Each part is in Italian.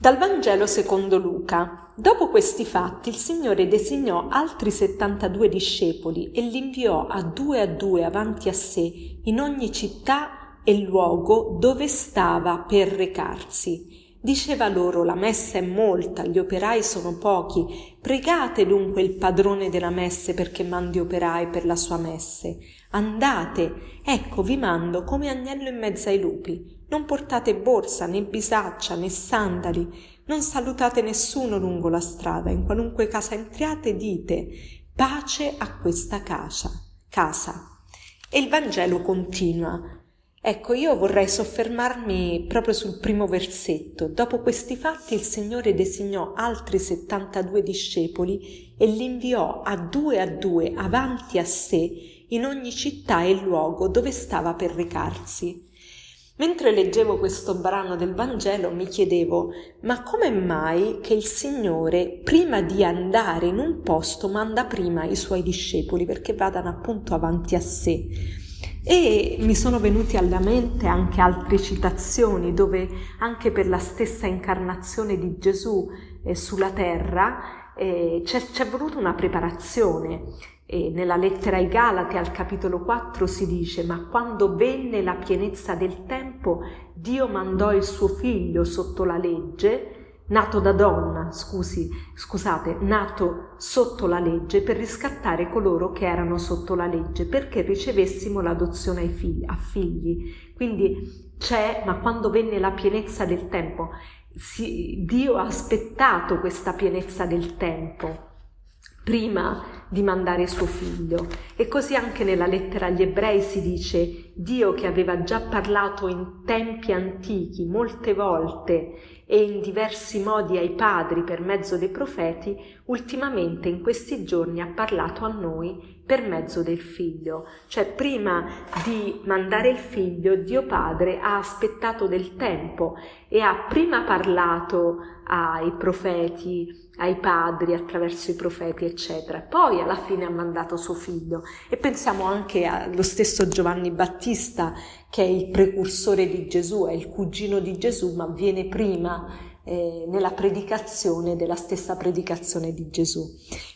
Dal Vangelo secondo Luca. Dopo questi fatti il Signore designò altri 72 discepoli e li inviò a due a due avanti a sé in ogni città e luogo dove stava per recarsi. Diceva loro la messa è molta, gli operai sono pochi, pregate dunque il padrone della messe perché mandi operai per la sua messe. Andate, ecco vi mando come agnello in mezzo ai lupi. Non portate borsa, né bisaccia, né sandali, non salutate nessuno lungo la strada, in qualunque casa entriate dite pace a questa casa. casa. E il Vangelo continua. Ecco, io vorrei soffermarmi proprio sul primo versetto. Dopo questi fatti il Signore designò altri 72 discepoli e li inviò a due a due avanti a sé in ogni città e luogo dove stava per recarsi. Mentre leggevo questo brano del Vangelo mi chiedevo, ma come mai che il Signore prima di andare in un posto manda prima i suoi discepoli perché vadano appunto avanti a sé? E mi sono venuti alla mente anche altre citazioni dove anche per la stessa incarnazione di Gesù eh, sulla terra eh, c'è, c'è voluta una preparazione. E nella lettera ai Galati al capitolo 4 si dice, ma quando venne la pienezza del tempo, Dio mandò il suo figlio sotto la legge, nato da donna, scusi, scusate, nato sotto la legge per riscattare coloro che erano sotto la legge, perché ricevessimo l'adozione ai figli, a figli. Quindi c'è, ma quando venne la pienezza del tempo, si, Dio ha aspettato questa pienezza del tempo prima di mandare suo figlio. E così anche nella lettera agli ebrei si dice Dio che aveva già parlato in tempi antichi molte volte e in diversi modi ai padri per mezzo dei profeti, ultimamente in questi giorni ha parlato a noi per mezzo del figlio. Cioè prima di mandare il figlio, Dio Padre ha aspettato del tempo e ha prima parlato ai profeti, ai padri attraverso i profeti, eccetera. Poi alla fine ha mandato suo figlio. E pensiamo anche allo stesso Giovanni Battista, che è il precursore di Gesù, è il cugino di Gesù, ma viene prima eh, nella predicazione della stessa predicazione di Gesù.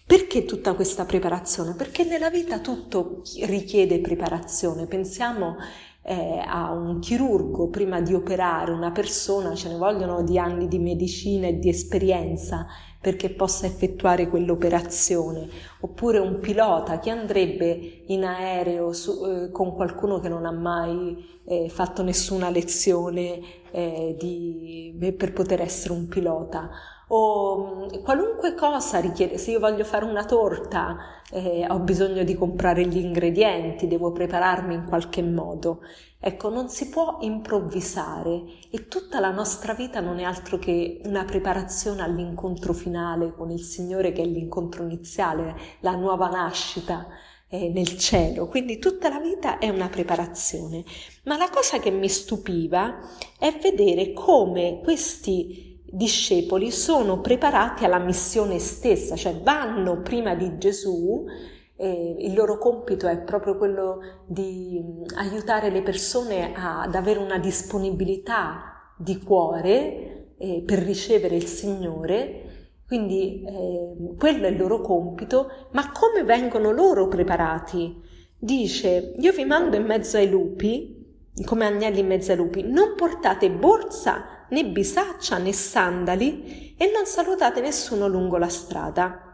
Perché tutta questa preparazione? Perché nella vita tutto richiede preparazione. Pensiamo eh, a un chirurgo prima di operare. Una persona, ce ne vogliono di anni di medicina e di esperienza perché possa effettuare quell'operazione, oppure un pilota che andrebbe in aereo su, eh, con qualcuno che non ha mai eh, fatto nessuna lezione eh, di, per poter essere un pilota, o mm, qualunque cosa richiede, se io voglio fare una torta eh, ho bisogno di comprare gli ingredienti, devo prepararmi in qualche modo. Ecco, non si può improvvisare e tutta la nostra vita non è altro che una preparazione all'incontro finale con il Signore che è l'incontro iniziale, la nuova nascita eh, nel cielo. Quindi tutta la vita è una preparazione. Ma la cosa che mi stupiva è vedere come questi discepoli sono preparati alla missione stessa, cioè vanno prima di Gesù, eh, il loro compito è proprio quello di aiutare le persone a, ad avere una disponibilità di cuore eh, per ricevere il Signore, quindi eh, quello è il loro compito, ma come vengono loro preparati? Dice, io vi mando in mezzo ai lupi, come agnelli in mezzo ai lupi, non portate borsa né bisaccia né sandali e non salutate nessuno lungo la strada.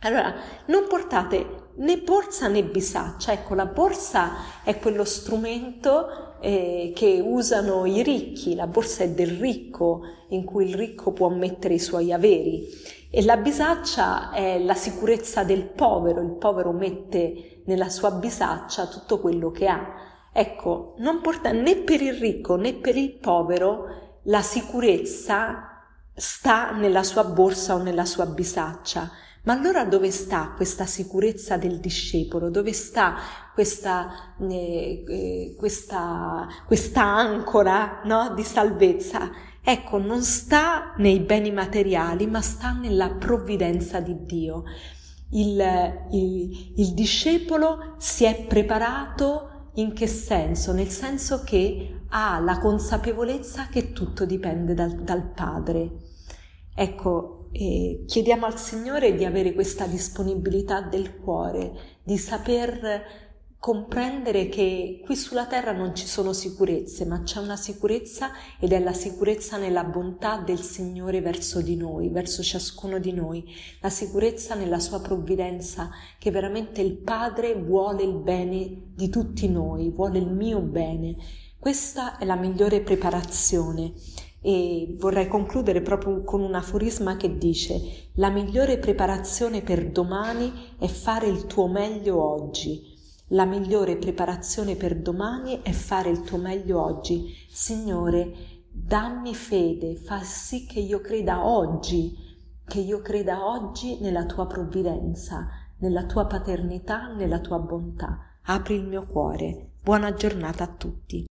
Allora, non portate né borsa né bisaccia. Ecco, la borsa è quello strumento eh, che usano i ricchi, la borsa è del ricco, in cui il ricco può mettere i suoi averi. E la bisaccia è la sicurezza del povero, il povero mette nella sua bisaccia tutto quello che ha. Ecco, non porta né per il ricco né per il povero la sicurezza sta nella sua borsa o nella sua bisaccia. Ma allora dove sta questa sicurezza del discepolo? Dove sta questa, eh, eh, questa, questa ancora no, di salvezza? Ecco, non sta nei beni materiali, ma sta nella provvidenza di Dio. Il, il, il discepolo si è preparato in che senso? Nel senso che ha la consapevolezza che tutto dipende dal, dal Padre. Ecco, eh, chiediamo al Signore di avere questa disponibilità del cuore, di saper comprendere che qui sulla terra non ci sono sicurezze, ma c'è una sicurezza ed è la sicurezza nella bontà del Signore verso di noi, verso ciascuno di noi, la sicurezza nella sua provvidenza, che veramente il Padre vuole il bene di tutti noi, vuole il mio bene. Questa è la migliore preparazione. E vorrei concludere proprio con un aforisma che dice la migliore preparazione per domani è fare il tuo meglio oggi la migliore preparazione per domani è fare il tuo meglio oggi. Signore, dammi fede, fa sì che io creda oggi, che io creda oggi nella tua provvidenza, nella tua paternità, nella tua bontà. Apri il mio cuore. Buona giornata a tutti.